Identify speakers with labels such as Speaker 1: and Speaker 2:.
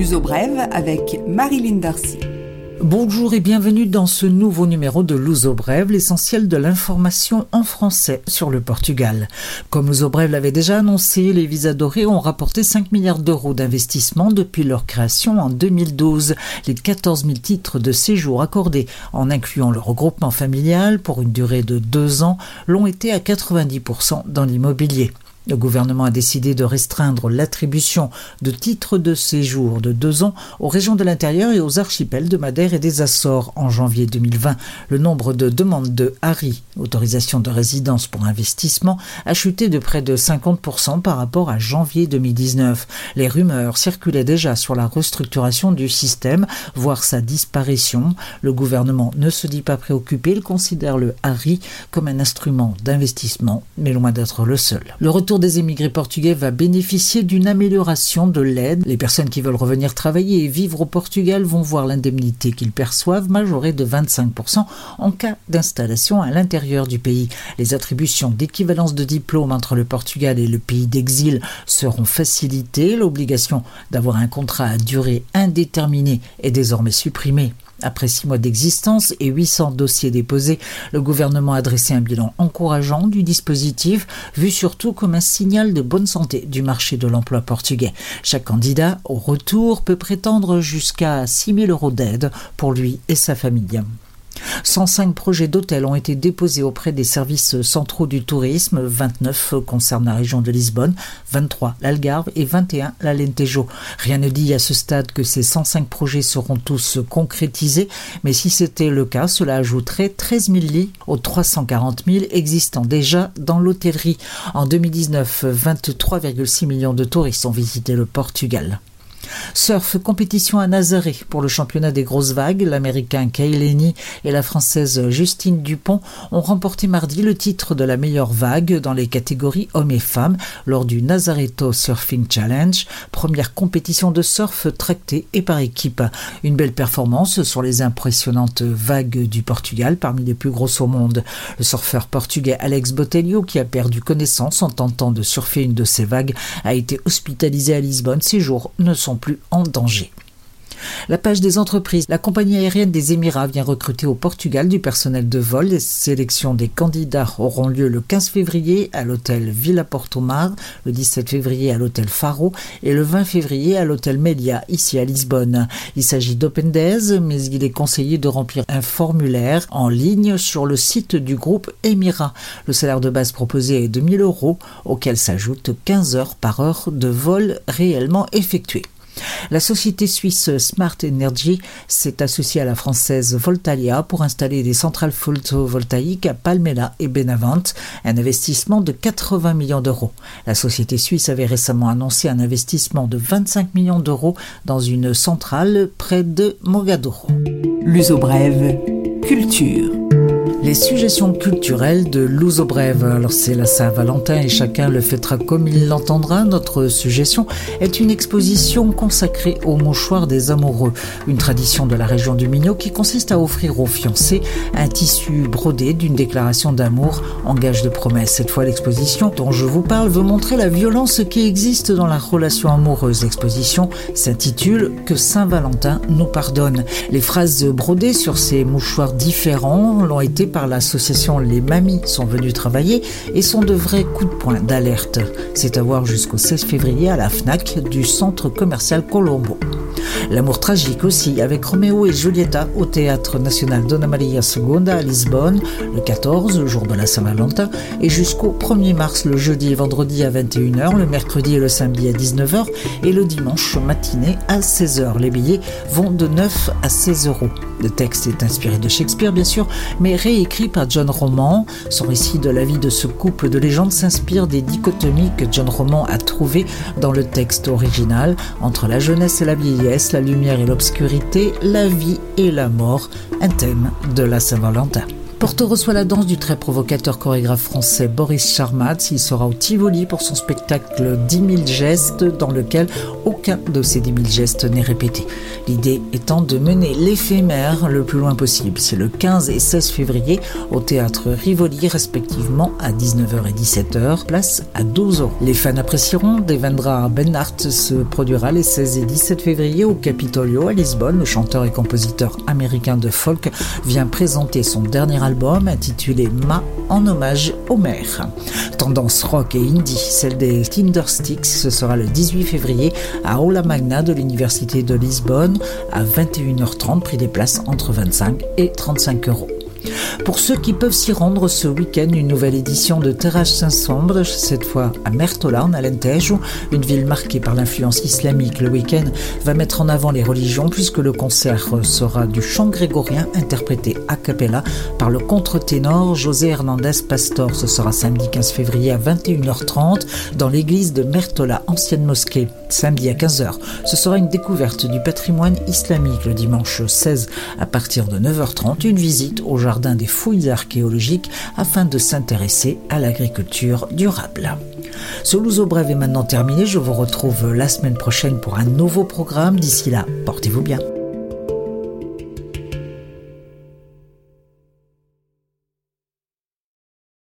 Speaker 1: L'Uso Brève avec Marilyn Darcy.
Speaker 2: Bonjour et bienvenue dans ce nouveau numéro de Luso Brève, l'essentiel de l'information en français sur le Portugal. Comme Luso Brève l'avait déjà annoncé, les visas dorés ont rapporté 5 milliards d'euros d'investissement depuis leur création en 2012. Les 14 000 titres de séjour accordés, en incluant le regroupement familial pour une durée de deux ans, l'ont été à 90% dans l'immobilier. Le gouvernement a décidé de restreindre l'attribution de titres de séjour de deux ans aux régions de l'intérieur et aux archipels de Madère et des Açores en janvier 2020. Le nombre de demandes de HARI, autorisation de résidence pour investissement, a chuté de près de 50% par rapport à janvier 2019. Les rumeurs circulaient déjà sur la restructuration du système, voire sa disparition. Le gouvernement ne se dit pas préoccupé, il considère le HARI comme un instrument d'investissement, mais loin d'être le seul. Des émigrés portugais va bénéficier d'une amélioration de l'aide. Les personnes qui veulent revenir travailler et vivre au Portugal vont voir l'indemnité qu'ils perçoivent majorée de 25% en cas d'installation à l'intérieur du pays. Les attributions d'équivalence de diplôme entre le Portugal et le pays d'exil seront facilitées. L'obligation d'avoir un contrat à durée indéterminée est désormais supprimée. Après six mois d'existence et 800 dossiers déposés, le gouvernement a dressé un bilan encourageant du dispositif, vu surtout comme un signal de bonne santé du marché de l'emploi portugais. Chaque candidat, au retour, peut prétendre jusqu'à 6 000 euros d'aide pour lui et sa famille. 105 projets d'hôtels ont été déposés auprès des services centraux du tourisme. 29 concernent la région de Lisbonne, 23 l'Algarve et 21 l'Alentejo. Rien ne dit à ce stade que ces 105 projets seront tous concrétisés, mais si c'était le cas, cela ajouterait 13 000 lits aux 340 000 existants déjà dans l'hôtellerie. En 2019, 23,6 millions de touristes ont visité le Portugal. Surf compétition à Nazaré pour le championnat des grosses vagues. L'américain Kay Lenny et la française Justine Dupont ont remporté mardi le titre de la meilleure vague dans les catégories hommes et femmes lors du Nazareto Surfing Challenge, première compétition de surf tractée et par équipe. Une belle performance sur les impressionnantes vagues du Portugal parmi les plus grosses au monde. Le surfeur portugais Alex Botelho, qui a perdu connaissance en tentant de surfer une de ces vagues, a été hospitalisé à Lisbonne. Ses jours ne sont plus en danger. La page des entreprises. La compagnie aérienne des Émirats vient recruter au Portugal du personnel de vol. Les sélections des candidats auront lieu le 15 février à l'hôtel Villa Porto Mar, le 17 février à l'hôtel Faro et le 20 février à l'hôtel Melia, ici à Lisbonne. Il s'agit d'Open Days, mais il est conseillé de remplir un formulaire en ligne sur le site du groupe Émirats. Le salaire de base proposé est de 1000 euros, auquel s'ajoutent 15 heures par heure de vol réellement effectué. La société suisse Smart Energy s'est associée à la française Voltalia pour installer des centrales photovoltaïques à Palmela et Benavent, un investissement de 80 millions d'euros. La société suisse avait récemment annoncé un investissement de 25 millions d'euros dans une centrale près de Mogadoro.
Speaker 1: L'uso brève, culture.
Speaker 2: Les suggestions culturelles de Louzo Brève. Alors c'est la Saint-Valentin et chacun le fêtera comme il l'entendra. Notre suggestion est une exposition consacrée aux mouchoirs des amoureux. Une tradition de la région du Mignot qui consiste à offrir aux fiancés un tissu brodé d'une déclaration d'amour en gage de promesse. Cette fois l'exposition dont je vous parle veut montrer la violence qui existe dans la relation amoureuse. L'exposition s'intitule Que Saint-Valentin nous pardonne. Les phrases brodées sur ces mouchoirs différents l'ont été par l'association Les Mamies sont venues travailler et sont de vrais coups de poing d'alerte. C'est à voir jusqu'au 16 février à la FNAC du centre commercial Colombo. L'amour tragique aussi avec Roméo et Julieta au théâtre national Dona Maria II à Lisbonne le 14, jour de la Saint-Valentin, et jusqu'au 1er mars le jeudi et vendredi à 21h, le mercredi et le samedi à 19h et le dimanche matinée à 16h. Les billets vont de 9 à 16 euros. Le texte est inspiré de Shakespeare bien sûr, mais réécrit par John Roman. Son récit de la vie de ce couple de légende s'inspire des dichotomies que John Roman a trouvées dans le texte original entre la jeunesse et la vieillesse, la lumière et l'obscurité, la vie et la mort, un thème de la Saint-Valentin. Porto reçoit la danse du très provocateur chorégraphe français Boris Charmatz. Il sera au Tivoli pour son spectacle 10 000 gestes dans lequel aucun de ces 10 000 gestes n'est répété. L'idée étant de mener l'éphémère le plus loin possible. C'est le 15 et 16 février au théâtre Rivoli respectivement à 19h et 17h, place à 12 euros. Les fans apprécieront. Devendra Benhart se produira les 16 et 17 février au Capitolio à Lisbonne. Le chanteur et compositeur américain de folk vient présenter son dernier album album intitulé Ma en hommage au maire. Tendance rock et indie, celle des Tindersticks, ce sera le 18 février à Aula Magna de l'Université de Lisbonne à 21h30, prix des places entre 25 et 35 euros. Pour ceux qui peuvent s'y rendre ce week-end, une nouvelle édition de Terrace Saint-Sombre, cette fois à Mertola, en Alentejo, une ville marquée par l'influence islamique. Le week-end va mettre en avant les religions puisque le concert sera du chant grégorien interprété a cappella par le contre-ténor José Hernandez Pastor. Ce sera samedi 15 février à 21h30 dans l'église de Mertola, ancienne mosquée. Samedi à 15h, ce sera une découverte du patrimoine islamique. Le dimanche 16 à partir de 9h30, une visite au jardin des fouilles archéologiques afin de s'intéresser à l'agriculture durable. Ce Louzo Brève est maintenant terminé. Je vous retrouve la semaine prochaine pour un nouveau programme. D'ici là, portez-vous bien.